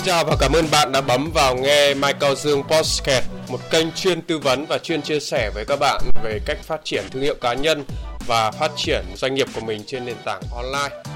Xin chào và cảm ơn bạn đã bấm vào nghe Michael Dương Podcast, một kênh chuyên tư vấn và chuyên chia sẻ với các bạn về cách phát triển thương hiệu cá nhân và phát triển doanh nghiệp của mình trên nền tảng online.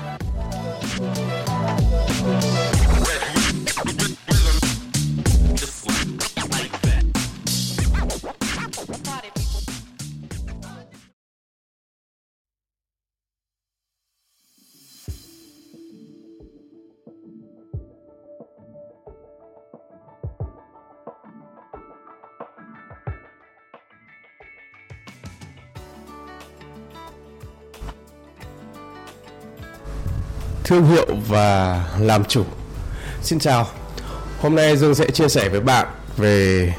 Thương hiệu và làm chủ. Xin chào. Hôm nay Dương sẽ chia sẻ với bạn về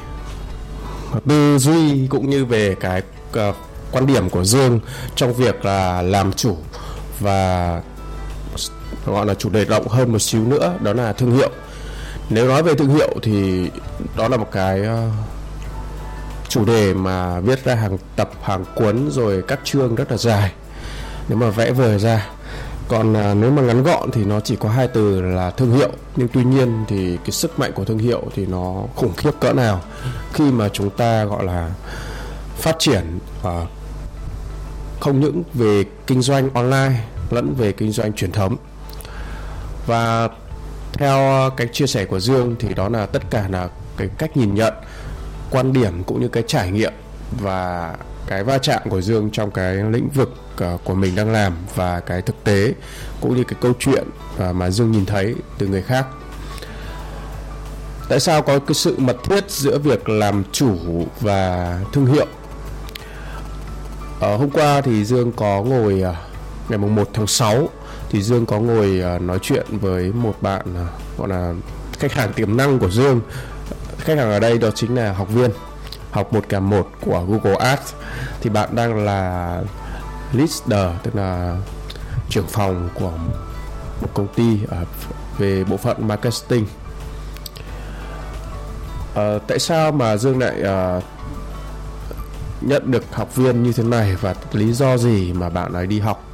tư duy cũng như về cái uh, quan điểm của Dương trong việc là làm chủ và gọi là chủ đề rộng hơn một xíu nữa đó là thương hiệu. Nếu nói về thương hiệu thì đó là một cái uh, chủ đề mà viết ra hàng tập hàng cuốn rồi các chương rất là dài nếu mà vẽ vời ra còn à, nếu mà ngắn gọn thì nó chỉ có hai từ là thương hiệu. Nhưng tuy nhiên thì cái sức mạnh của thương hiệu thì nó khủng khiếp cỡ nào. Khi mà chúng ta gọi là phát triển à, không những về kinh doanh online lẫn về kinh doanh truyền thống. Và theo cái chia sẻ của Dương thì đó là tất cả là cái cách nhìn nhận quan điểm cũng như cái trải nghiệm và cái va chạm của Dương trong cái lĩnh vực ờ, của mình đang làm và cái thực tế cũng như cái câu chuyện ờ, mà Dương nhìn thấy từ người khác. Tại sao có cái sự mật thiết giữa việc làm chủ và thương hiệu? Uh, hôm qua thì Dương có ngồi ngày mùng 1 tháng 6 thì Dương có ngồi nói chuyện với một bạn gọi là khách hàng tiềm năng của Dương. Khách hàng ở đây đó chính là học viên học một cả một của Google Ads thì bạn đang là leader tức là trưởng phòng của một công ty ở về bộ phận marketing. À, tại sao mà Dương lại à, nhận được học viên như thế này và lý do gì mà bạn ấy đi học?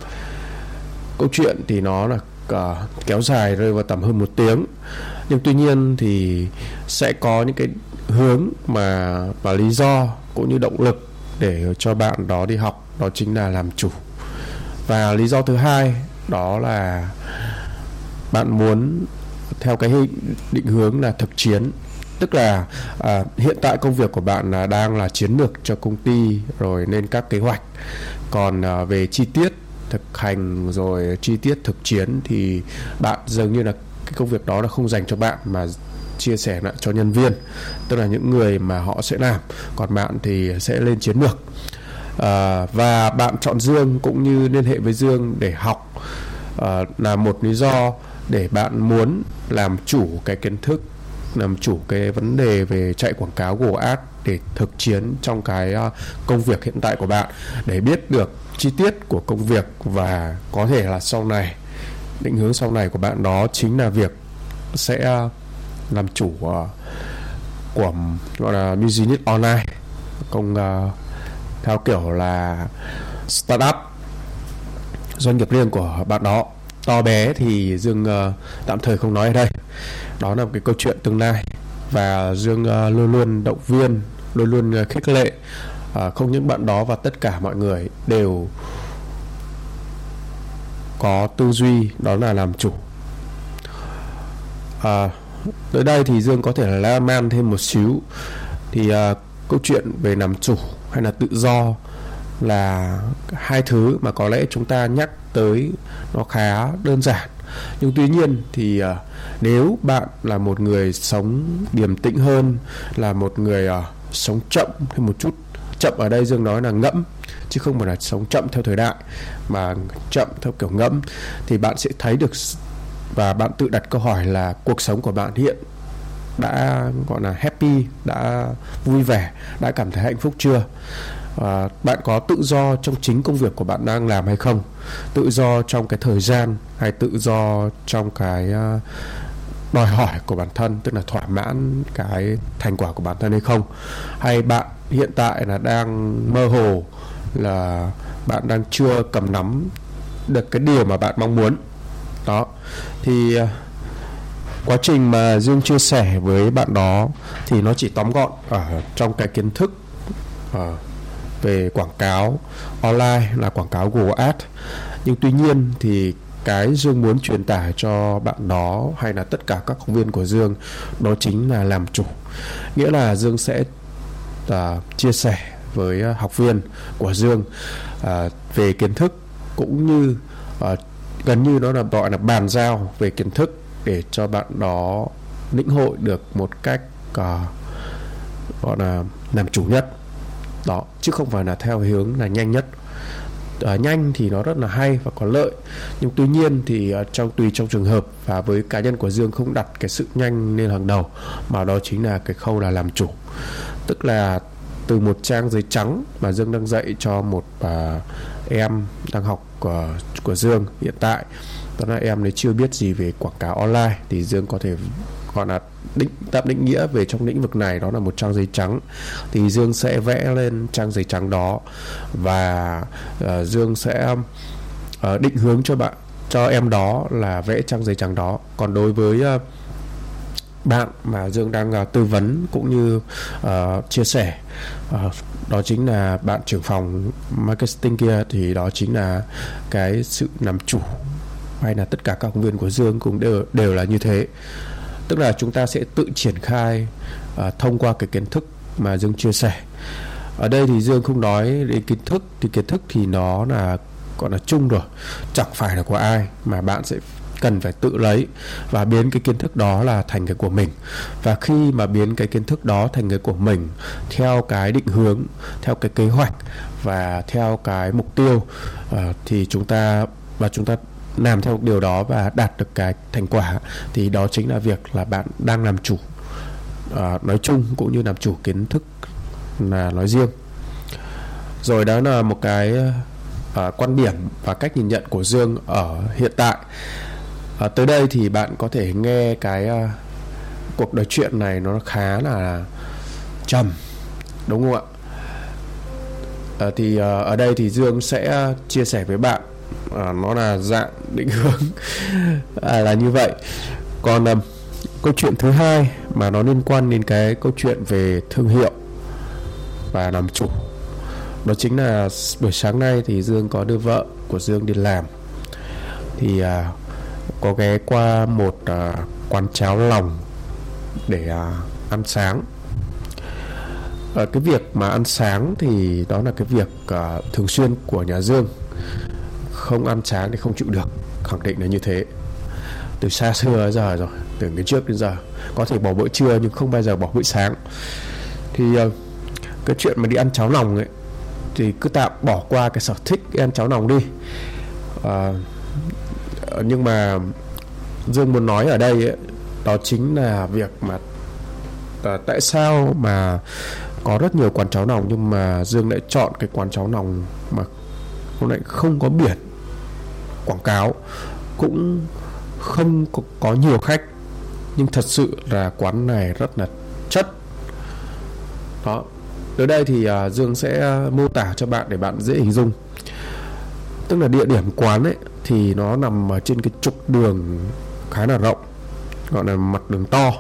Câu chuyện thì nó là à, kéo dài rơi vào tầm hơn một tiếng. Nhưng tuy nhiên thì sẽ có những cái hướng mà và lý do cũng như động lực để cho bạn đó đi học đó chính là làm chủ. Và lý do thứ hai đó là bạn muốn theo cái định hướng là thực chiến. Tức là à, hiện tại công việc của bạn là đang là chiến lược cho công ty rồi nên các kế hoạch. Còn à, về chi tiết thực hành rồi chi tiết thực chiến thì bạn dường như là cái công việc đó là không dành cho bạn mà chia sẻ lại cho nhân viên tức là những người mà họ sẽ làm. Còn bạn thì sẽ lên chiến lược. À, và bạn chọn Dương cũng như liên hệ với Dương để học à, là một lý do để bạn muốn làm chủ cái kiến thức làm chủ cái vấn đề về chạy quảng cáo của Ads để thực chiến trong cái à, công việc hiện tại của bạn. Để biết được chi tiết của công việc và có thể là sau này định hướng sau này của bạn đó chính là việc sẽ làm chủ uh, của gọi là business online công uh, theo kiểu là startup doanh nghiệp riêng của bạn đó. To bé thì dương uh, tạm thời không nói ở đây. Đó là một cái câu chuyện tương lai. Và dương uh, luôn luôn động viên luôn luôn uh, khích lệ uh, không những bạn đó và tất cả mọi người đều có tư duy đó là làm chủ. Uh, tới đây thì dương có thể là la man thêm một xíu. Thì uh, câu chuyện về làm chủ hay là tự do là hai thứ mà có lẽ chúng ta nhắc tới nó khá đơn giản. Nhưng tuy nhiên thì uh, nếu bạn là một người sống điềm tĩnh hơn là một người uh, sống chậm thêm một chút chậm ở đây dương nói là ngẫm chứ không phải là sống chậm theo thời đại mà chậm theo kiểu ngẫm thì bạn sẽ thấy được và bạn tự đặt câu hỏi là cuộc sống của bạn hiện đã gọi là happy đã vui vẻ đã cảm thấy hạnh phúc chưa? À, bạn có tự do trong chính công việc của bạn đang làm hay không? Tự do trong cái thời gian hay tự do trong cái à, đòi hỏi của bản thân tức là thỏa mãn cái thành quả của bản thân hay không? Hay bạn hiện tại là đang mơ hồ là bạn đang chưa cầm nắm được cái điều mà bạn mong muốn? Đó. Thì à, quá trình mà dương chia sẻ với bạn đó thì nó chỉ tóm gọn ở trong cái kiến thức uh, về quảng cáo online là quảng cáo Google Ads. Nhưng tuy nhiên thì cái Dương muốn truyền tải cho bạn đó hay là tất cả các học viên của Dương đó chính là làm chủ. Nghĩa là Dương sẽ uh, chia sẻ với học viên của Dương uh, về kiến thức cũng như uh, gần như đó là gọi là bàn giao về kiến thức để cho bạn đó lĩnh hội được một cách uh, gọi là làm chủ nhất. Đó chứ không phải là theo hướng là nhanh nhất. Uh, nhanh thì nó rất là hay và có lợi nhưng tuy nhiên thì uh, trong tùy trong trường hợp và với cá nhân của Dương không đặt cái sự nhanh lên hàng đầu mà đó chính là cái khâu là làm chủ. Tức là từ một trang giấy trắng mà Dương đang dạy cho một uh, em đang học của, của Dương hiện tại. Đó là em ấy chưa biết gì về quảng cáo online thì Dương có thể gọi là định tạm định nghĩa về trong lĩnh vực này đó là một trang giấy trắng. Thì Dương sẽ vẽ lên trang giấy trắng đó và uh, Dương sẽ uh, định hướng cho bạn cho em đó là vẽ trang giấy trắng đó. Còn đối với uh, bạn mà Dương đang uh, tư vấn cũng như uh, chia sẻ. Uh, đó chính là bạn trưởng phòng marketing kia thì đó chính là cái sự làm chủ hay là tất cả các công viên của Dương cũng đều đều là như thế. Tức là chúng ta sẽ tự triển khai uh, thông qua cái kiến thức mà Dương chia sẻ. Ở đây thì Dương không nói đến kiến thức thì kiến thức thì nó là gọi là chung rồi chẳng phải là của ai mà bạn sẽ cần phải tự lấy và biến cái kiến thức đó là thành cái của mình. Và khi mà biến cái kiến thức đó thành cái của mình theo cái định hướng theo cái kế hoạch và theo cái mục tiêu uh, thì chúng ta và chúng ta làm theo điều đó và đạt được cái thành quả thì đó chính là việc là bạn đang làm chủ uh, nói chung cũng như làm chủ kiến thức là nói riêng. Rồi đó là một cái uh, quan điểm và cách nhìn nhận của Dương ở hiện tại à, tới đây thì bạn có thể nghe cái uh, cuộc nói chuyện này nó khá là trầm đúng không ạ? À, thì uh, ở đây thì Dương sẽ chia sẻ với bạn à, nó là dạng định hướng à, là như vậy. Còn um, câu chuyện thứ hai mà nó liên quan đến cái câu chuyện về thương hiệu và làm chủ đó chính là buổi sáng nay thì Dương có đưa vợ của Dương đi làm. Thì à, có ghé qua một à, quán cháo lòng để à, ăn sáng. À, cái việc mà ăn sáng thì đó là cái việc à, thường xuyên của nhà Dương. Không ăn sáng thì không chịu được khẳng định là như thế. Từ xa xưa giờ rồi từ ngày trước đến giờ có thể bỏ bữa trưa nhưng không bao giờ bỏ bữa sáng. Thì à, cái chuyện mà đi ăn cháo lòng ấy thì cứ tạm bỏ qua cái sở thích ăn cháo lòng đi. À, nhưng mà dương muốn nói ở đây ấy, đó chính là việc mà à, tại sao mà có rất nhiều quán cháo nòng nhưng mà dương lại chọn cái quán cháo nòng mà nó lại không có biển quảng cáo cũng không có, có nhiều khách. Nhưng thật sự là quán này rất là chất. Đó tới đây thì uh, dương sẽ uh, mô tả cho bạn để bạn dễ hình dung. Tức là địa điểm quán ấy thì nó nằm ở trên cái trục đường khá là rộng gọi là mặt đường to.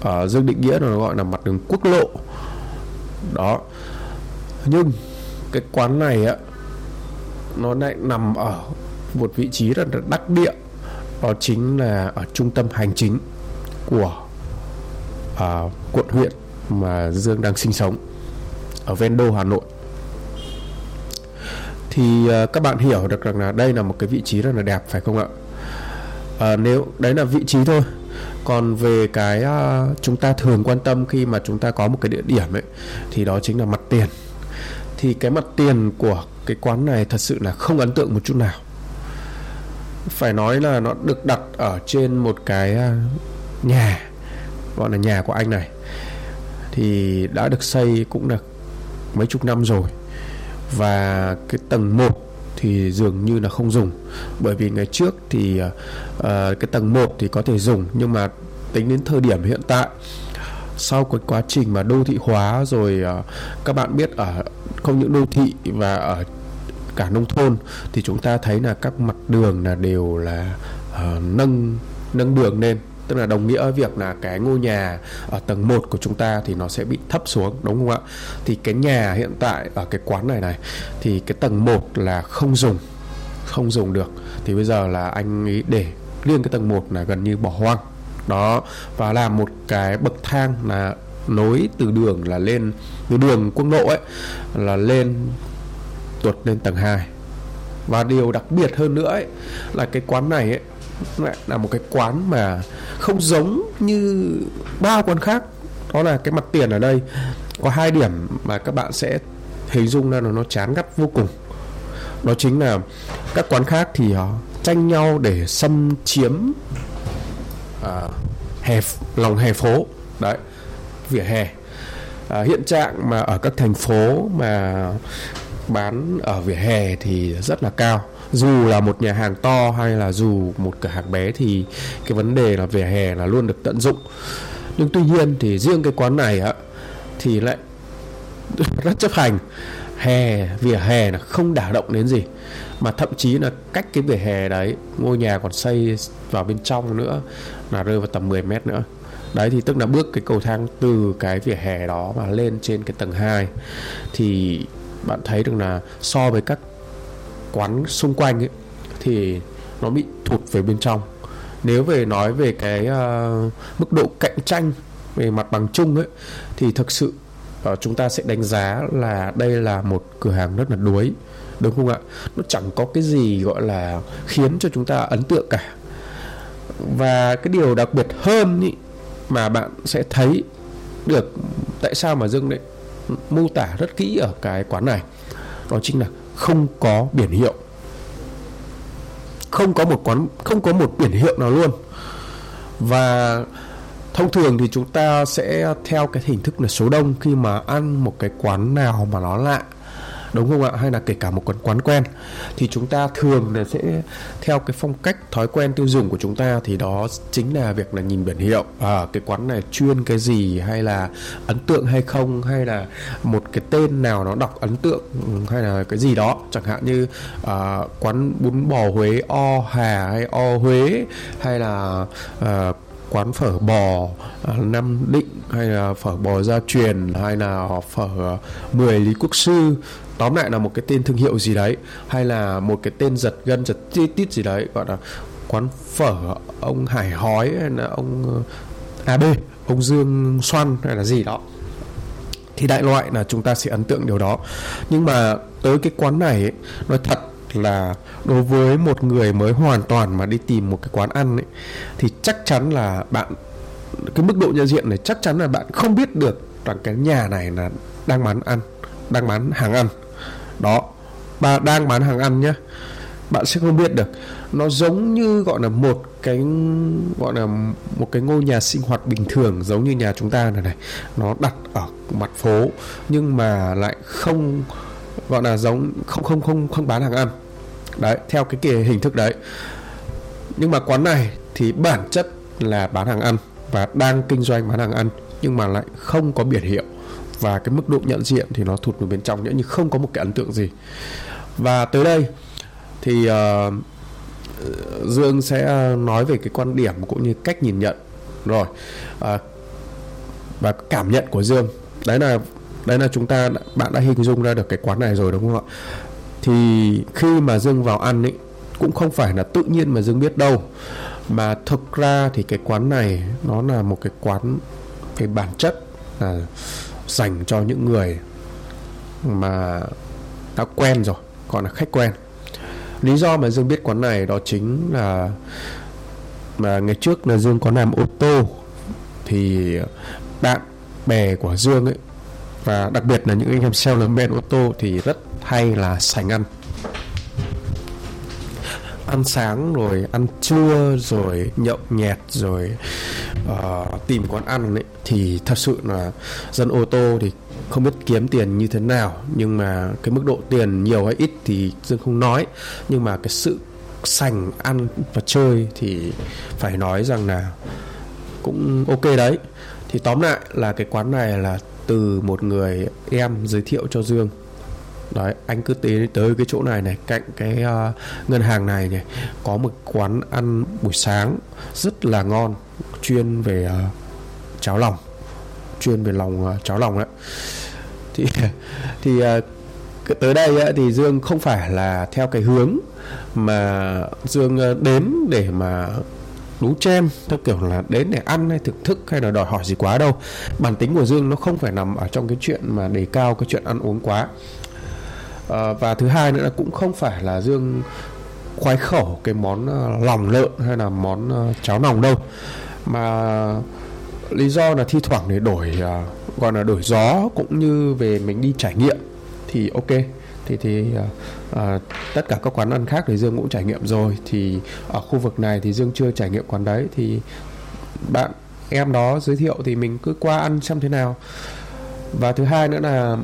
Ở dương định nghĩa nó gọi là mặt đường quốc lộ. Đó. Nhưng cái quán này á nó lại nằm ở một vị trí rất là đắc địa. Đó chính là ở trung tâm hành chính của uh, quận huyện mà Dương đang sinh sống ở ven đô Hà Nội thì uh, các bạn hiểu được rằng là đây là một cái vị trí rất là đẹp phải không ạ? Uh, nếu đấy là vị trí thôi. Còn về cái uh, chúng ta thường quan tâm khi mà chúng ta có một cái địa điểm ấy thì đó chính là mặt tiền. Thì cái mặt tiền của cái quán này thật sự là không ấn tượng một chút nào. Phải nói là nó được đặt ở trên một cái nhà gọi là nhà của anh này. Thì đã được xây cũng được mấy chục năm rồi và cái tầng 1 thì dường như là không dùng. Bởi vì ngày trước thì uh, cái tầng 1 thì có thể dùng nhưng mà tính đến thời điểm hiện tại sau cái quá trình mà đô thị hóa rồi uh, các bạn biết ở không những đô thị và ở cả nông thôn thì chúng ta thấy là các mặt đường là đều là uh, nâng nâng đường lên tức là đồng nghĩa việc là cái ngôi nhà ở tầng 1 của chúng ta thì nó sẽ bị thấp xuống đúng không ạ? Thì cái nhà hiện tại ở cái quán này này thì cái tầng 1 là không dùng không dùng được. Thì bây giờ là anh ấy để riêng cái tầng 1 là gần như bỏ hoang. Đó và làm một cái bậc thang là nối từ đường là lên từ đường quốc lộ ấy là lên tuột lên tầng 2 và điều đặc biệt hơn nữa ấy, là cái quán này ấy lại là một cái quán mà không giống như ba quán khác. Đó là cái mặt tiền ở đây. Có hai điểm mà các bạn sẽ hình dung ra là nó chán gắt vô cùng. Đó chính là các quán khác thì họ tranh nhau để xâm chiếm à, hè lòng hè phố. Đấy vỉa hè. À, hiện trạng mà ở các thành phố mà bán ở vỉa hè thì rất là cao dù là một nhà hàng to hay là dù một cửa hàng bé thì cái vấn đề là vỉa hè là luôn được tận dụng. Nhưng tuy nhiên thì riêng cái quán này á, thì lại rất chấp hành. Hè, vỉa hè là không đả động đến gì. Mà thậm chí là cách cái vỉa hè đấy, ngôi nhà còn xây vào bên trong nữa, là rơi vào tầm 10 mét nữa. Đấy, thì tức là bước cái cầu thang từ cái vỉa hè đó mà lên trên cái tầng 2 thì bạn thấy được là so với các quán xung quanh ấy thì nó bị thụt về bên trong. Nếu về nói về cái uh, mức độ cạnh tranh về mặt bằng chung ấy thì thực sự uh, chúng ta sẽ đánh giá là đây là một cửa hàng rất là đuối đúng không ạ? Nó chẳng có cái gì gọi là khiến cho chúng ta ấn tượng cả. Và cái điều đặc biệt hơn ý, mà bạn sẽ thấy được tại sao mà dương lại mô tả rất kỹ ở cái quán này đó chính là không có biển hiệu. Không có một quán, không có một biển hiệu nào luôn. Và thông thường thì chúng ta sẽ theo cái hình thức là số đông khi mà ăn một cái quán nào mà nó lạ đúng không ạ? Hay là kể cả một quán quán quen. Thì chúng ta thường là sẽ theo cái phong cách thói quen tiêu dùng của chúng ta thì đó chính là việc là nhìn biển hiệu. À, cái quán này chuyên cái gì hay là ấn tượng hay không hay là một cái tên nào nó đọc ấn tượng ừ, hay là cái gì đó. Chẳng hạn như à, quán bún bò Huế o Hà hay o Huế hay là à, quán phở bò à, Nam Định hay là phở bò gia truyền hay là phở à, 10 Lý Quốc Sư. Tóm lại là một cái tên thương hiệu gì đấy hay là một cái tên giật gân giật tít tít gì đấy gọi là quán phở ông Hải Hói hay là ông à, AB ông Dương Xoan hay là gì đó. Thì đại loại là chúng ta sẽ ấn tượng điều đó. Nhưng mà tới cái quán này ấy, nói thật là đối với một người mới hoàn toàn mà đi tìm một cái quán ăn ấy, thì chắc chắn là bạn cái mức độ nhận diện này chắc chắn là bạn không biết được rằng cái nhà này là đang bán ăn đang bán hàng ăn. Đó bà đang bán hàng ăn nhé bạn sẽ không biết được. Nó giống như gọi là một cái gọi là một cái ngôi nhà sinh hoạt bình thường giống như nhà chúng ta này này. Nó đặt ở mặt phố nhưng mà lại không gọi là giống không không không không bán hàng ăn đấy theo cái kiểu hình thức đấy. Nhưng mà quán này thì bản chất là bán hàng ăn và đang kinh doanh bán hàng ăn nhưng mà lại không có biển hiệu. Và cái mức độ nhận diện thì nó thụt vào bên trong nữa nhưng không có một cái ấn tượng gì. Và tới đây thì uh, Dương sẽ nói về cái quan điểm cũng như cách nhìn nhận. Rồi uh, và cảm nhận của Dương. Đấy là đấy là chúng ta bạn đã hình dung ra được cái quán này rồi đúng không ạ? Thì khi mà Dương vào ăn ấy, cũng không phải là tự nhiên mà Dương biết đâu. Mà thực ra thì cái quán này, nó là một cái quán cái bản chất là dành cho những người mà đã quen rồi còn là khách quen. Lý do mà dương biết quán này đó chính là mà ngày trước là dương có làm ô tô, thì bạn bè của dương ấy, và đặc biệt là những anh em seller men ô tô thì rất hay là sành ăn? Ăn sáng rồi ăn trưa rồi nhậu nhẹt rồi uh, tìm quán ăn ấy thì thật sự là dân ô tô thì không biết kiếm tiền như thế nào nhưng mà cái mức độ tiền nhiều hay ít thì dương không nói. Nhưng mà cái sự sành ăn và chơi thì phải nói rằng là cũng ok đấy. Thì tóm lại là cái quán này là từ một người em giới thiệu cho dương đấy anh cứ tới tới cái chỗ này này cạnh cái uh, ngân hàng này này có một quán ăn buổi sáng rất là ngon chuyên về uh, cháo lòng chuyên về lòng uh, cháo lòng đấy. Thì thì uh, tới đây uh, thì Dương không phải là theo cái hướng mà Dương đến để mà đú chen theo kiểu là đến để ăn hay thưởng thức hay là đòi hỏi gì quá đâu. Bản tính của Dương nó không phải nằm ở trong cái chuyện mà đề cao cái chuyện ăn uống quá à, và thứ hai nữa là cũng không phải là Dương khoái khẩu cái món ờ, lòng lợn hay là món ờ, cháo nòng đâu. Mà lý do là thi thoảng để đổi uh, gọi là đổi gió cũng như về mình đi trải nghiệm thì ok. Thì thì uh, uh, tất cả các quán ăn khác thì Dương cũng trải nghiệm rồi. Thì ở khu vực này thì Dương chưa trải nghiệm quán đấy. Thì bạn em đó giới thiệu thì mình cứ qua ăn xem thế nào. Và thứ hai nữa là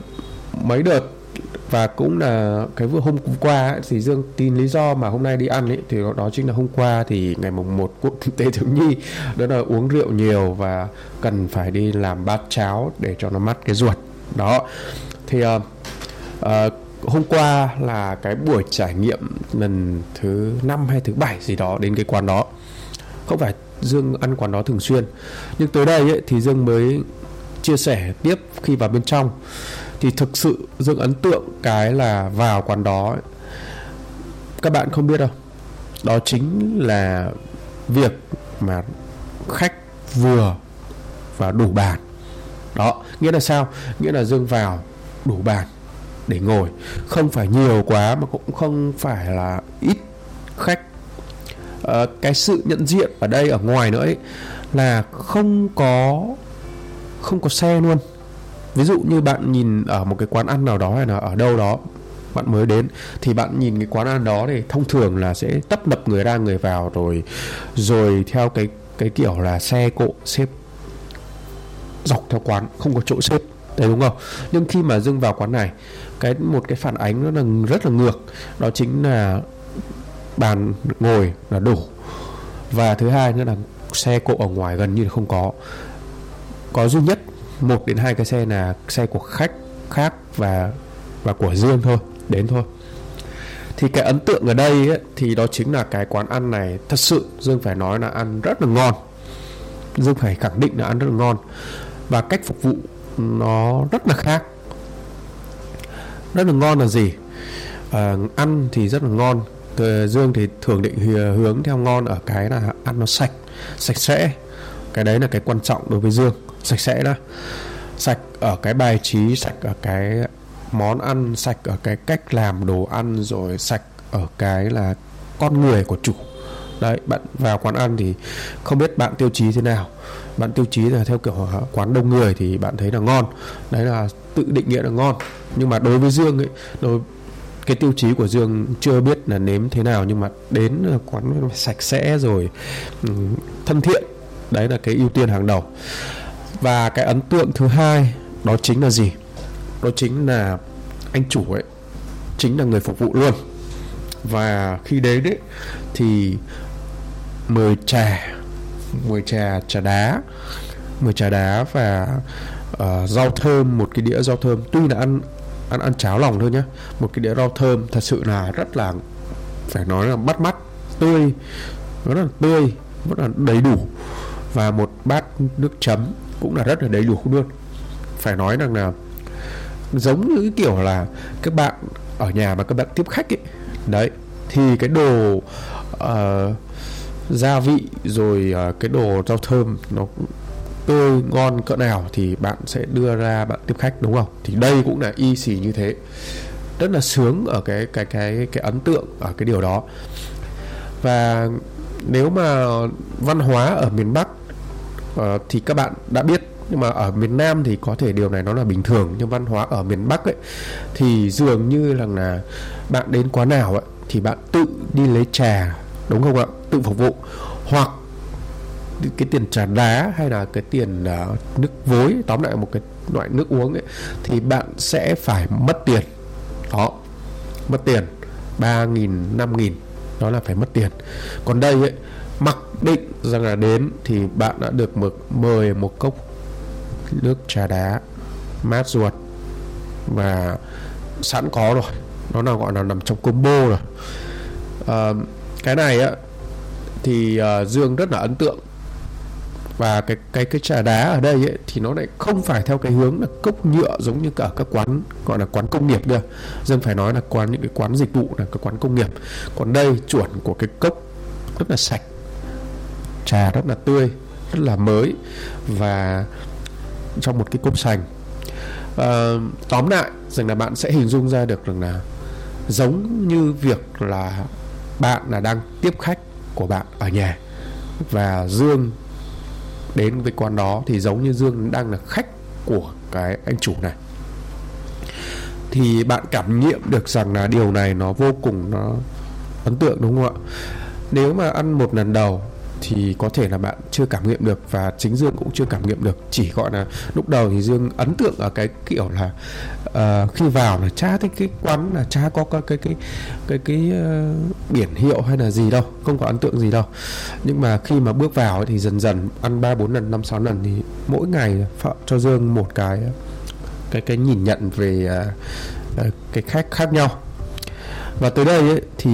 mấy đợt và cũng là cái vừa hôm qua ấy, thì Dương tin lý do mà hôm nay đi ăn ấy thì đó chính là hôm qua thì ngày mùng 1 quốc tế thiếu nhi đó là uống rượu nhiều và cần phải đi làm bát cháo để cho nó mát cái ruột. Đó. Thì uh, uh, hôm qua là cái buổi trải nghiệm lần thứ năm hay thứ bảy gì đó đến cái quán đó. Không phải Dương ăn quán đó thường xuyên. Nhưng tới đây ấy, thì Dương mới chia sẻ tiếp khi vào bên trong thì thực sự Dương ấn tượng cái là vào quán đó ấy, các bạn không biết đâu. Đó chính là việc mà khách vừa và đủ bàn. Đó nghĩa là sao? Nghĩa là Dương vào đủ bàn để ngồi. Không phải nhiều quá mà cũng không phải là ít khách. À, cái sự nhận diện ở đây ở ngoài nữa ấy là không có không có xe luôn ví dụ như bạn nhìn ở một cái quán ăn nào đó hay là ở đâu đó bạn mới đến, thì bạn nhìn cái quán ăn đó thì thông thường là sẽ tấp nập người ra, người vào rồi rồi theo cái cái kiểu là xe cộ, xếp dọc theo quán, không có chỗ xếp. Đấy, đúng không? Nhưng khi mà dưng vào quán này, cái, một cái phản ánh nó là, rất là ngược. Đó chính là bàn ngồi là đủ. Và thứ hai nữa là xe cộ ở ngoài gần như không có. Có duy nhất một đến hai cái xe là xe của khách khác và và của dương thôi đến thôi. Thì cái ấn tượng ở đây ấy, thì đó chính là cái quán ăn này thật sự dương phải nói là ăn rất là ngon. Dương phải khẳng định là ăn rất là ngon. Và cách phục vụ nó rất là khác. Rất là ngon là gì? À, ăn thì rất là ngon. Ờ, dương thì thường định hướng theo ngon ở cái là ăn nó sạch sạch sẽ. Cái đấy là cái quan trọng đối với Dương sạch sẽ đó sạch ở cái bài trí, sạch ở cái món ăn, sạch ở cái cách làm đồ ăn, rồi sạch ở cái là con người của chủ. Đấy, bạn vào quán ăn thì không biết bạn tiêu chí thế nào. Bạn tiêu chí là theo kiểu quán đông người thì bạn thấy là ngon. Đấy là tự định nghĩa là ngon. Nhưng mà đối với dương ấy, đối, cái tiêu chí của dương chưa biết là nếm thế nào, nhưng mà đến quán sạch sẽ rồi ừ, thân thiện. Đấy là cái ưu tiên hàng đầu và cái ấn tượng thứ hai đó chính là gì? Đó chính là anh chủ ấy chính là người phục vụ luôn. Và khi đến đấy thì mời trà mời trà trà đá mời trà đá và uh, rau thơm một cái đĩa rau thơm. Tuy là ăn ăn ăn cháo lòng thôi nhá một cái đĩa rau thơm thật sự là rất là phải nói là bắt mắt tươi rất là tươi rất là đầy đủ. Và một bát nước chấm cũng là rất là đầy đủ luôn. Phải nói rằng là giống như cái kiểu là các bạn ở nhà mà các bạn tiếp khách ấy đấy thì cái đồ uh, gia vị rồi uh, cái đồ rau thơm nó tươi ngon cỡ nào thì bạn sẽ đưa ra bạn tiếp khách đúng không? Thì đây cũng là y xì như thế. Rất là sướng ở cái cái cái cái ấn tượng ở cái điều đó. Và nếu mà văn hóa ở miền Bắc uh, thì các bạn đã biết nhưng mà ở miền Nam thì có thể điều này nó là bình thường nhưng văn hóa ở miền Bắc ấy thì dường như là là bạn đến quán nào ấy thì bạn tự đi lấy trà đúng không ạ? Tự phục vụ. Hoặc cái tiền trà đá hay là cái tiền uh, nước vối tóm lại một cái loại nước uống ấy thì bạn sẽ phải mất tiền. Đó mất tiền. ba nghìn năm nghìn đó là phải mất tiền. Còn đây ấy mặc định rằng là đến thì bạn đã được mời một cốc nước trà đá mát ruột. Và sẵn có rồi. Nó là gọi là nằm trong combo rồi. À, cái này á thì uh, Dương rất là ấn tượng. Và cái cái cái trà đá ở đây ấy, thì nó lại không phải theo cái hướng là cốc nhựa giống như cả các quán gọi là quán công nghiệp nữa Dương phải nói là quán những cái quán dịch vụ là cái quán công nghiệp. Còn đây chuẩn của cái cốc rất là sạch trà rất là tươi rất là mới và trong một cái cốc sành. À, tóm lại rằng là bạn sẽ hình dung ra được rằng là giống như việc là bạn là đang tiếp khách của bạn ở nhà và Dương đến với quán đó thì giống như Dương đang là khách của cái anh chủ này. Thì bạn cảm nghiệm được rằng là điều này nó vô cùng nó ấn tượng đúng không ạ? Nếu mà ăn một lần đầu thì có thể là bạn chưa cảm nghiệm được và chính Dương cũng chưa cảm nghiệm được. Chỉ gọi là lúc đầu thì Dương ấn tượng ở cái kiểu là uh, khi vào là cha thích cái quán là cha có cái cái cái cái, cái uh, biển hiệu hay là gì đâu không có ấn tượng gì đâu. Nhưng mà khi mà bước vào thì dần dần ăn ba bốn lần năm sáu lần thì mỗi ngày cho Dương một cái cái cái nhìn nhận về uh, cái khách khác nhau. Và tới đây ấy, thì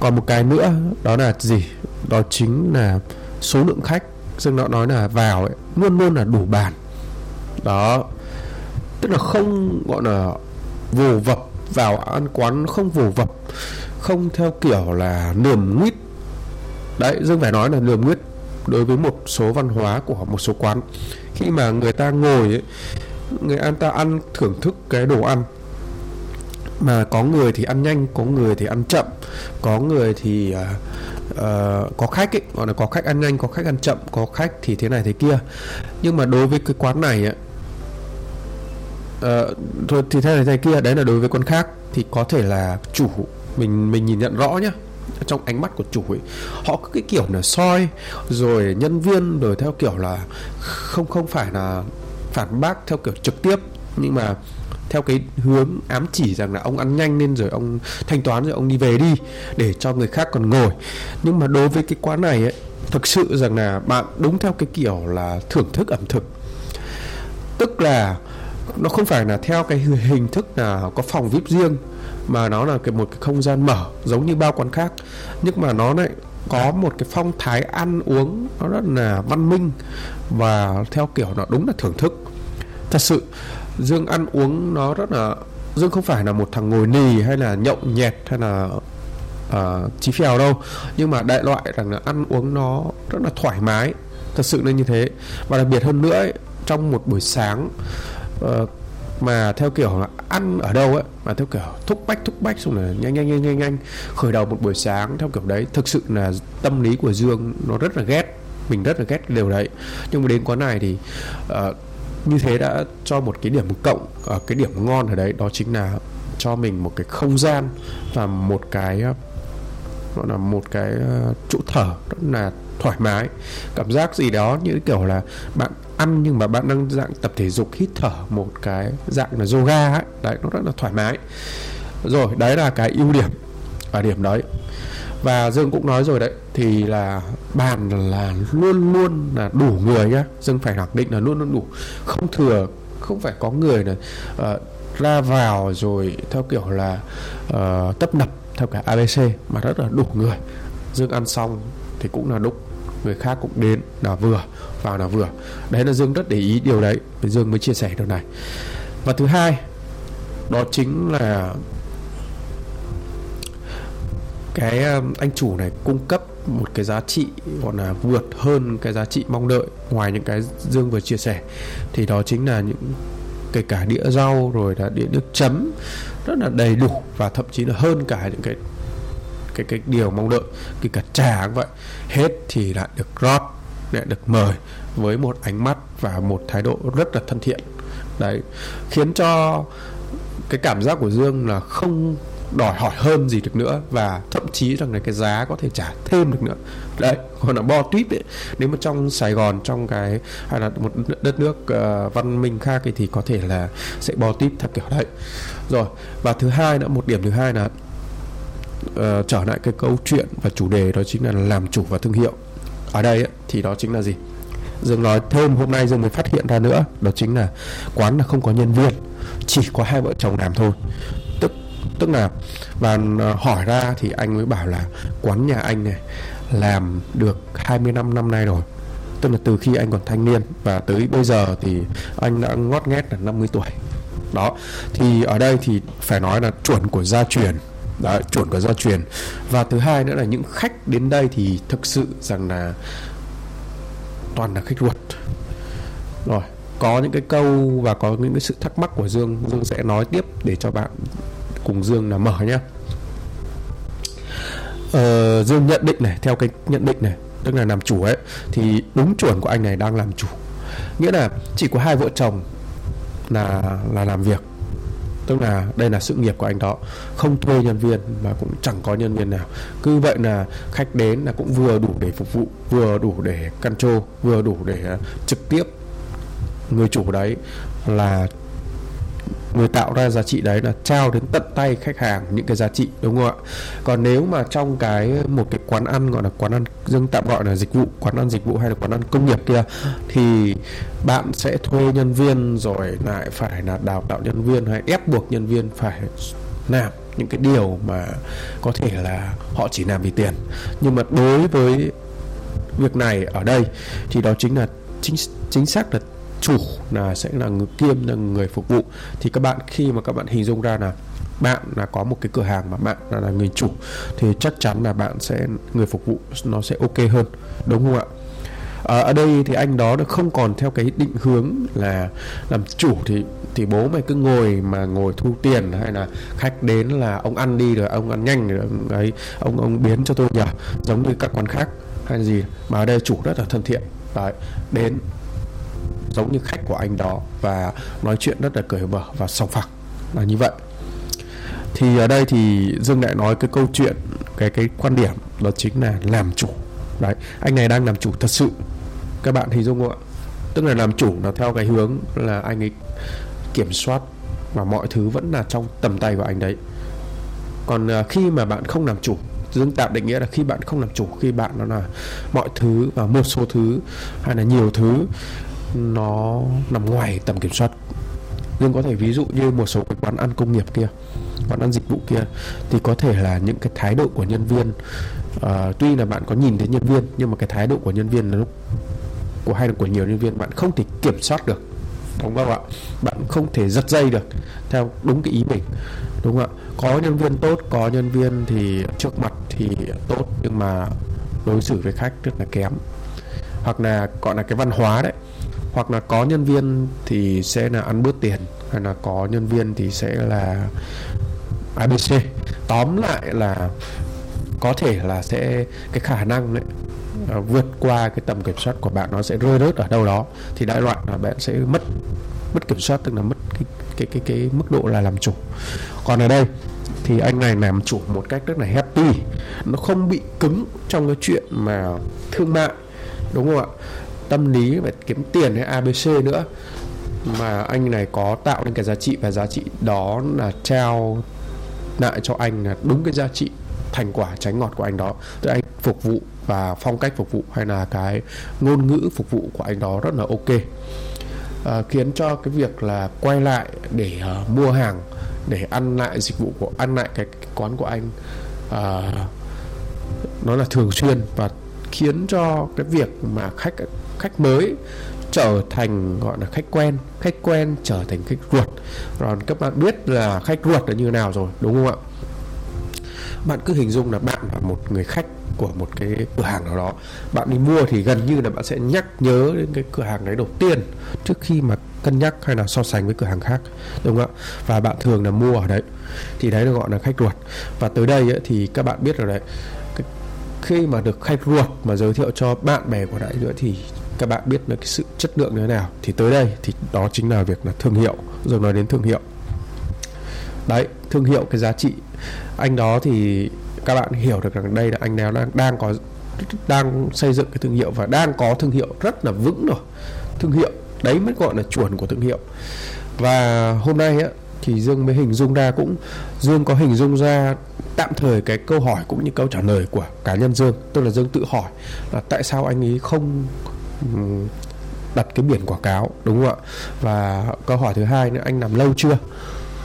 còn một cái nữa đó là gì? Đó chính là số lượng khách. Dương nó nói là vào ấy, luôn luôn là đủ bàn. Đó. Tức là không gọi là vồ vập vào ăn quán không vồ vập không theo kiểu là nườm nguyết. Đấy dương phải nói là nườm nguyết đối với một số văn hóa của một số quán. Khi mà người ta ngồi ấy, người ăn ta ăn thưởng thức cái đồ ăn. Mà có người thì ăn nhanh có người thì ăn chậm có người thì uh, uh, có khách ấy gọi là có khách ăn nhanh có khách ăn chậm có khách thì thế này thế kia. Nhưng mà đối với cái quán này ấy, uh, ờ, thôi thì thế này thế kia đấy là đối với con khác thì có thể là chủ mình mình nhìn nhận rõ nhá. Trong ánh mắt của chủ ấy họ cứ cái kiểu là soi rồi nhân viên rồi theo kiểu là không không phải là phản bác theo kiểu trực tiếp. Nhưng mà theo cái hướng ám chỉ rằng là ông ăn nhanh nên rồi ông thanh toán rồi ông đi về đi, để cho người khác còn ngồi. Nhưng mà đối với cái quán này ấy, thực sự rằng là bạn đúng theo cái kiểu là thưởng thức ẩm thực. Tức là nó không phải là theo cái hình thức là có phòng vip riêng, mà nó là cái một cái không gian mở, giống như bao quán khác. Nhưng mà nó lại có một cái phong thái ăn uống nó rất là văn minh và theo kiểu nó đúng là thưởng thức. Thật sự dương ăn uống nó rất là dương không phải là một thằng ngồi nì hay là nhậu nhẹt hay là uh, chí phèo đâu. Nhưng mà đại loại rằng là ăn uống nó rất là thoải mái. Thật sự là như thế. Và đặc biệt hơn nữa ấy, trong một buổi sáng uh, mà theo kiểu là ăn ở đâu ấy mà theo kiểu thúc bách thúc bách xong là nhanh nhanh nhanh nhanh nhanh khởi đầu một buổi sáng theo kiểu đấy thực sự là tâm lý của dương nó rất là ghét. Mình rất là ghét cái điều đấy. Nhưng mà đến quán này thì uh, như thế đã cho một cái điểm cộng ở cái điểm ngon ở đấy, đó chính là cho mình một cái không gian và một cái ờ, gọi là một cái ờ, chỗ thở rất là thoải mái. Cảm giác gì đó như kiểu là bạn ăn nhưng mà bạn đang dạng tập thể dục, hít thở một cái dạng là yoga ấy, đấy, nó rất là thoải mái. Rồi, đấy là cái ưu điểm ở điểm đấy và dương cũng nói rồi đấy thì là bàn là luôn luôn là đủ người nhá. Dương phải khẳng định là luôn luôn đủ. Không thừa không phải có người là uh, ra vào rồi theo kiểu là uh, tấp nập theo cả abc mà rất là đủ người. Dương ăn xong thì cũng là đúc người khác cũng đến là vừa vào là vừa. Đấy là dương rất để ý điều đấy dương mới chia sẻ điều này. Và thứ hai đó chính là cái anh chủ này cung cấp một cái giá trị gọi là vượt hơn cái giá trị mong đợi ngoài những cái dương vừa chia sẻ. Thì đó chính là những, kể cả đĩa rau rồi là đĩa nước chấm rất là đầy đủ và thậm chí là hơn cả những cái cái cái điều mong đợi, kể cả trà cũng vậy. Hết thì lại được rót, lại được mời với một ánh mắt và một thái độ rất là thân thiện. Đấy, khiến cho cái cảm giác của dương là không đòi hỏi hơn gì được nữa và thậm chí rằng là cái giá có thể trả thêm được nữa. Đấy còn là bo tuyết ấy nếu mà trong Sài Gòn trong cái hay là một đất nước uh, văn minh khác thì có thể là sẽ bo tuyết theo kiểu đấy. Rồi và thứ hai nữa một điểm thứ hai là uh, trở lại cái câu chuyện và chủ đề đó chính là làm chủ và thương hiệu. Ở đây ấy, thì đó chính là gì? Dương nói thêm hôm nay Dương mới phát hiện ra nữa đó chính là quán là không có nhân viên chỉ có hai vợ chồng làm thôi tức là và ờ, hỏi ra thì anh mới bảo là quán nhà anh này làm được 25 năm nay rồi. Tức là từ khi anh còn thanh niên và tới bây giờ thì anh đã ngót nghét là 50 tuổi. Đó thì ở đây thì phải nói là chuẩn của gia truyền đó, chuẩn của gia truyền. Và thứ hai nữa là những khách đến đây thì thực sự rằng là toàn là khách ruột. Rồi có những cái câu và có những cái sự thắc mắc của Dương Dương sẽ nói tiếp để cho bạn cùng Dương là mở nhé ờ, Dương nhận định này theo cái nhận định này tức là làm chủ ấy thì đúng chuẩn của anh này đang làm chủ. Nghĩa là chỉ có hai vợ chồng là là làm việc. Tức là đây là sự nghiệp của anh đó. Không thuê nhân viên mà cũng chẳng có nhân viên nào. Cứ vậy là khách đến là cũng vừa đủ để phục vụ vừa đủ để căn trô vừa đủ để ờ, trực tiếp. Người chủ đấy là người tạo ra giá trị đấy là trao đến tận tay khách hàng những cái giá trị, đúng không ạ? Còn nếu mà trong cái một cái quán ăn gọi là quán ăn dân tạm gọi là dịch vụ, quán ăn dịch vụ hay là quán ăn công nghiệp kia, thì bạn sẽ thuê nhân viên rồi lại phải là đào tạo nhân viên hay ép buộc nhân viên phải làm những cái điều mà có thể là họ chỉ làm vì tiền. Nhưng mà đối với việc này ở đây thì đó chính là chính chính xác là chủ là sẽ là người kiêm là người phục vụ. Thì các bạn khi mà các bạn hình dung ra là bạn là có một cái cửa hàng mà bạn là, là người chủ thì chắc chắn là bạn sẽ người phục vụ nó sẽ ok hơn đúng không ạ? À, ở đây thì anh đó nó không còn theo cái định hướng là làm chủ thì thì bố mày cứ ngồi mà ngồi thu tiền hay là khách đến là ông ăn đi rồi ông ăn nhanh rồi ấy ông ông biến cho tôi nhờ giống như các quán khác hay gì. Mà ở đây chủ rất là thân thiện. Đấy đến giống như khách của anh đó, và nói chuyện rất là cởi mở và sòng phẳng. Là như vậy. Thì ở đây thì dương lại nói cái câu chuyện, cái cái quan điểm đó chính là làm chủ. Đấy, anh này đang làm chủ thật sự. Các bạn thì dung không ạ? Tức là làm chủ là theo cái hướng là anh ấy kiểm soát và mọi thứ vẫn là trong tầm tay của anh đấy. Còn à, khi mà bạn không làm chủ, dương tạm định nghĩa là khi bạn không làm chủ, khi bạn nó là mọi thứ và một số thứ hay là nhiều thứ nó nằm ngoài tầm kiểm soát. Nhưng có thể ví dụ như một số cái quán ăn công nghiệp kia quán ăn dịch vụ kia thì có thể là những cái thái độ của nhân viên uh, tuy là bạn có nhìn thấy nhân viên nhưng mà cái thái độ của nhân viên là lúc của hay là của nhiều nhân viên bạn không thể kiểm soát được đúng không ạ? Bạn không thể giật dây được theo đúng cái ý mình đúng không ạ? Có nhân viên tốt có nhân viên thì trước mặt thì tốt nhưng mà đối xử với khách rất là kém. Hoặc là gọi là cái văn hóa đấy hoặc là có nhân viên thì sẽ là ăn bớt tiền, hay là có nhân viên thì sẽ là ABC tóm lại là có thể là sẽ, cái khả năng đấy à, vượt qua cái tầm kiểm soát của bạn nó sẽ rơi rớt ở đâu đó, thì đại loại là bạn sẽ mất mất kiểm soát, tức là mất cái cái cái cái mức độ là làm chủ. Còn ở đây thì anh này làm chủ một cách rất là happy, nó không bị cứng trong cái chuyện mà thương mại, đúng không ạ? Tâm lý về kiếm tiền hay abc nữa. Mà anh này có tạo nên cái giá trị và giá trị đó là trao lại cho anh là đúng cái giá trị thành quả trái ngọt của anh đó. Tức anh phục vụ và phong cách phục vụ hay là cái ngôn ngữ phục vụ của anh đó rất là ok. À, khiến cho cái việc là quay lại để uh, mua hàng để ăn lại dịch vụ của ăn lại cái, cái quán của anh uh, nó là thường xuyên và khiến cho cái việc mà khách khách mới trở thành gọi là khách quen khách quen trở thành khách ruột. Rồi các bạn biết là khách ruột là như nào rồi đúng không ạ? Bạn cứ hình dung là bạn là một người khách của một cái cửa hàng nào đó. Bạn đi mua thì gần như là bạn sẽ nhắc nhớ đến cái cửa hàng đấy đầu tiên trước khi mà cân nhắc hay là so sánh với cửa hàng khác đúng không ạ? Và bạn thường là mua ở đấy. Thì đấy là gọi là khách ruột. Và tới đây ấy, thì các bạn biết rồi đấy khi mà được khách ruột mà giới thiệu cho bạn bè của đại nữa thì các bạn biết là cái sự chất lượng như thế nào. Thì tới đây thì đó chính là việc là thương hiệu. Rồi nói đến thương hiệu. Đấy, thương hiệu cái giá trị. Anh đó thì các bạn hiểu được rằng đây là anh nào đang đang có, đang xây dựng cái thương hiệu và đang có thương hiệu rất là vững rồi. Thương hiệu, đấy mới gọi là chuẩn của thương hiệu. Và hôm nay á, thì Dương mới hình dung ra cũng, Dương có hình dung ra tạm thời cái câu hỏi cũng như câu trả lời của cá nhân Dương. Tức là Dương tự hỏi là tại sao anh ấy không đặt cái biển quảng cáo, đúng không ạ? Và câu hỏi thứ hai nữa, anh làm lâu chưa?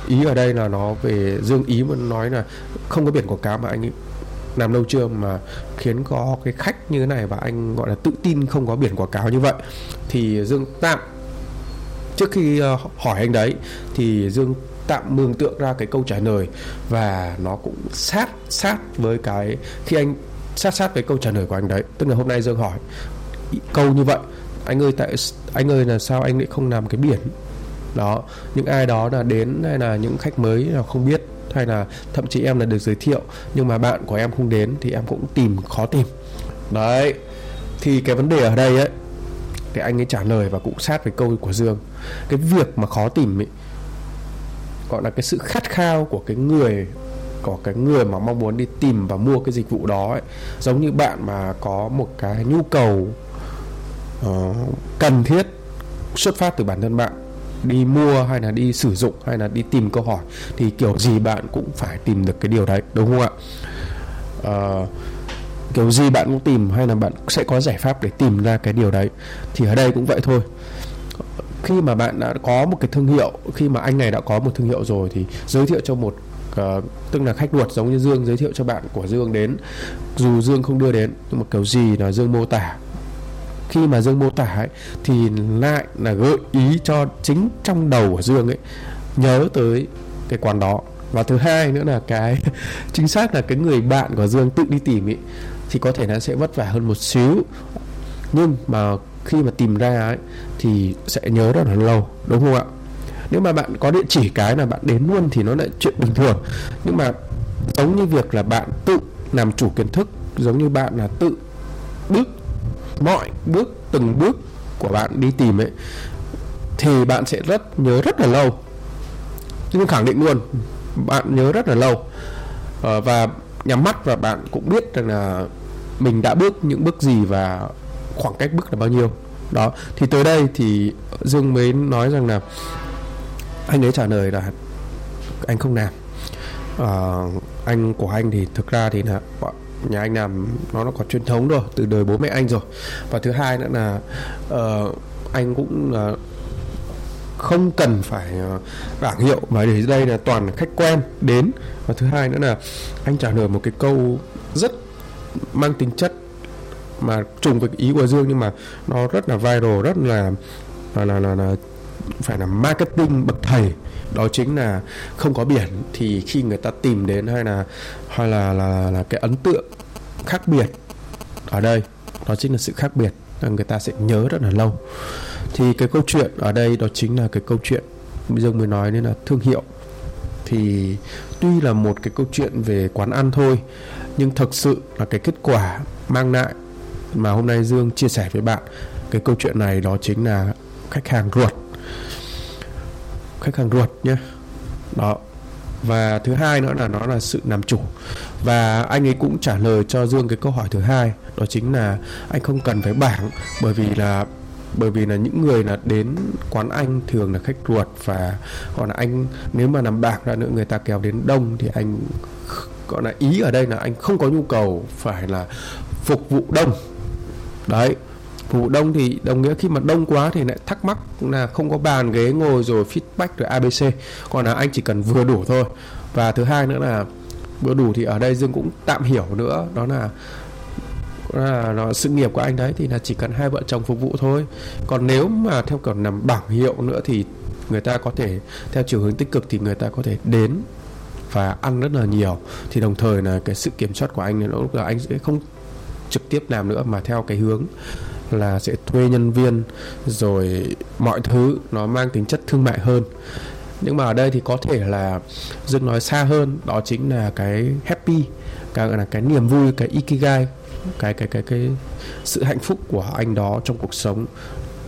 Ý ở đây là nó về dương ý mà nói là không có biển quảng cáo mà anh làm lâu chưa mà khiến có cái khách như thế này và anh gọi là tự tin không có biển quảng cáo như vậy. Thì dương tạm, trước khi ờ, hỏi anh đấy, thì dương tạm mường tượng ra cái câu trả lời và nó cũng sát sát với cái khi anh, sát sát với câu trả lời của anh đấy. Tức là hôm nay dương hỏi câu như vậy. Anh ơi, tại anh ơi là sao anh lại không làm cái biển? Đó, những ai đó là đến hay là những khách mới là không biết, hay là thậm chí em là được giới thiệu, nhưng mà bạn của em không đến thì em cũng tìm, khó tìm. Đấy, thì cái vấn đề ở đây ấy, thì anh ấy trả lời và cũng sát với câu của dương. Cái việc mà khó tìm ấy, gọi là cái sự khát khao của cái người, của cái người mà mong muốn đi tìm và mua cái dịch vụ đó ấy. giống như bạn mà có một cái nhu cầu uh, cần thiết xuất phát từ bản thân bạn đi mua hay là đi sử dụng hay là đi tìm câu hỏi thì kiểu gì bạn cũng phải tìm được cái điều đấy đúng không ạ? Uh, kiểu gì bạn cũng tìm hay là bạn sẽ có giải pháp để tìm ra cái điều đấy thì ở đây cũng vậy thôi. Khi mà bạn đã có một cái thương hiệu khi mà anh này đã có một thương hiệu rồi thì giới thiệu cho một uh, tức là khách ruột giống như Dương giới thiệu cho bạn của Dương đến dù Dương không đưa đến nhưng mà kiểu gì là Dương mô tả khi mà Dương mô tả ấy, thì lại là gợi ý cho chính trong đầu của Dương ấy nhớ tới cái quán đó. Và thứ hai nữa là cái chính xác là cái người bạn của Dương tự đi tìm ấy thì có thể nó sẽ vất vả hơn một xíu. Nhưng mà khi mà tìm ra ấy thì sẽ nhớ rất là lâu đúng không ạ? Nếu mà bạn có địa chỉ cái là bạn đến luôn thì nó lại chuyện bình thường. Nhưng mà giống như việc là bạn tự làm chủ kiến thức giống như bạn là tự bước mọi bước từng bước của bạn đi tìm ấy thì bạn sẽ rất nhớ rất là lâu. Nhưng khẳng định luôn bạn nhớ rất là lâu. Ờ, và nhắm mắt và bạn cũng biết rằng là mình đã bước những bước gì và khoảng cách bước là bao nhiêu. Đó thì tới đây thì dương mới nói rằng là anh ấy trả lời là anh không làm. À, anh của anh thì thực ra thì là nhà anh làm nó nó có truyền thống rồi từ đời bố mẹ anh rồi. Và thứ hai nữa là uh, anh cũng uh, không cần phải ờ, bảng hiệu mà để đây là toàn khách quen đến. Và thứ hai nữa là anh trả lời một cái câu rất mang tính chất mà trùng với ý của Dương nhưng mà nó rất là viral rất là là là, là, là phải là marketing bậc thầy đó chính là không có biển thì khi người ta tìm đến hay là hay là là, là cái ấn tượng khác biệt ở đây đó chính là sự khác biệt người ta sẽ nhớ rất là lâu. Thì cái câu chuyện ở đây đó chính là cái câu chuyện bây giờ mới nói nên là thương hiệu. Thì tuy là một cái câu chuyện về quán ăn thôi nhưng thực sự là cái kết quả mang lại mà hôm nay Dương chia sẻ với bạn cái câu chuyện này đó chính là khách hàng ruột khách hàng ruột nhé. Đó. Và thứ hai nữa là nó là sự làm chủ. Và anh ấy cũng trả lời cho Dương cái câu hỏi thứ hai, đó chính là anh không cần phải bảng, bởi vì là, bởi vì là những người là đến quán anh thường là khách ruột và còn là anh, nếu mà làm bảng ra nữa, người ta kéo đến đông thì anh gọi là ý ở đây là anh không có nhu cầu phải là phục vụ đông. Đấy phục vụ đông thì đồng nghĩa khi mà đông quá thì lại thắc mắc là không có bàn ghế ngồi rồi feedback rồi abc còn là anh chỉ cần vừa đủ thôi. Và thứ hai nữa là vừa đủ thì ở đây dương cũng tạm hiểu nữa. Đó là là nó, sự nghiệp của anh đấy thì là chỉ cần hai vợ chồng phục vụ thôi. Còn nếu mà theo kiểu nằm bảng hiệu nữa thì người ta có thể, theo chiều hướng tích cực thì người ta có thể đến và ăn rất là nhiều. Thì đồng thời là cái sự kiểm soát của anh thì lúc là anh sẽ không trực tiếp làm nữa mà theo cái hướng là sẽ thuê nhân viên, rồi mọi thứ nó mang tính chất thương mại hơn. Nhưng mà ở đây thì có thể là dương nói xa hơn, đó chính là cái happy, cái là cái niềm vui, cái ikigai, cái cái cái cái sự hạnh phúc của anh đó trong cuộc sống.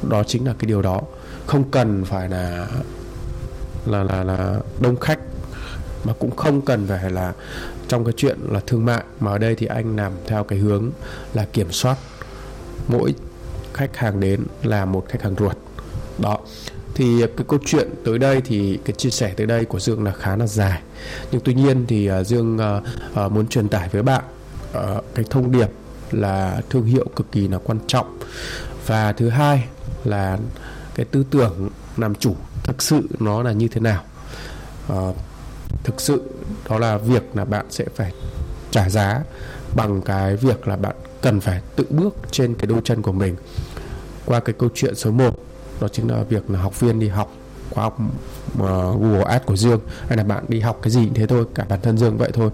Đó chính là cái điều đó. Không cần phải là là là là đông khách, mà cũng không cần phải là trong cái chuyện là thương mại, mà ở đây thì anh làm theo cái hướng là kiểm soát. Mỗi khách hàng đến là một khách hàng ruột. Đó. Thì cái câu chuyện tới đây thì cái chia sẻ tới đây của Dương là khá là dài. Nhưng tuy nhiên thì à, Dương à, à, muốn truyền tải với bạn cái thông điệp là thương hiệu cực kỳ là quan trọng. Và thứ hai là cái tư tưởng làm chủ thực sự nó là như thế nào. À, thực sự đó là việc là bạn sẽ phải trả giá bằng cái việc là bạn cần phải tự bước trên cái đôi chân của mình. Qua cái câu chuyện số 1 đó chính là việc là học viên đi học khóa học uh, Google Ads của Dương. Hay là bạn đi học cái gì thế thôi cả bản thân Dương vậy thôi.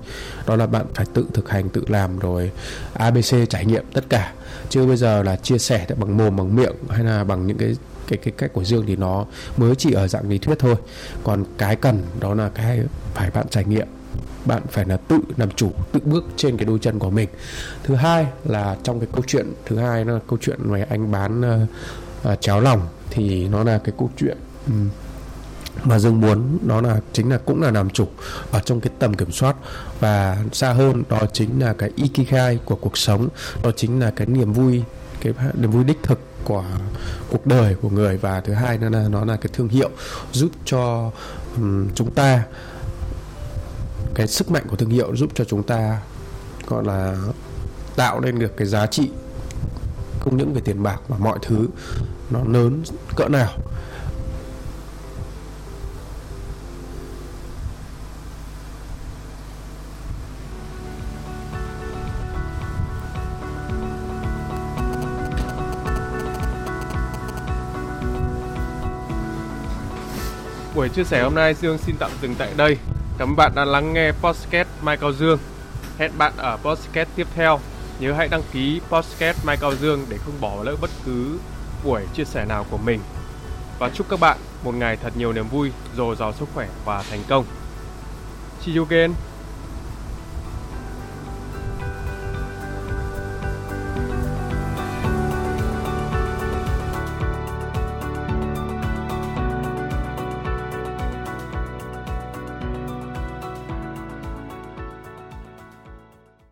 Đó là bạn phải tự thực hành tự làm rồi ABC trải nghiệm tất cả. Chứ bây giờ là chia sẻ bằng mồm bằng miệng hay là bằng những cái cái cái cách của Dương thì nó mới chỉ ở dạng lý thuyết thôi. Còn cái cần đó là cái phải bạn trải nghiệm bạn phải là tự làm chủ tự bước trên cái đôi chân của mình. Thứ hai là trong cái câu chuyện thứ hai là câu chuyện về anh bán uh, uh, cháo lòng thì nó là cái câu chuyện um, mà Dương muốn đó là chính là cũng là làm chủ ở trong cái tầm kiểm soát. Và xa hơn đó chính là cái ikigai của cuộc sống đó chính là cái niềm vui cái niềm vui đích thực của cuộc đời của người. Và thứ hai nữa là nó là cái thương hiệu giúp cho um, chúng ta cái sức mạnh của thương hiệu giúp cho chúng ta, gọi là, tạo nên được cái giá trị không những về tiền bạc mà mọi thứ nó lớn cỡ nào Buổi chia sẻ hôm nay Dương xin tạm dừng tại đây. Cảm ơn bạn đã lắng nghe podcast Mai Cao Dương. Hẹn bạn ở podcast tiếp theo. Nhớ hãy đăng ký podcast Mai Cao Dương để không bỏ lỡ bất cứ buổi chia sẻ nào của mình. Và chúc các bạn một ngày thật nhiều niềm vui, dồi dào sức khỏe và thành công. See you again.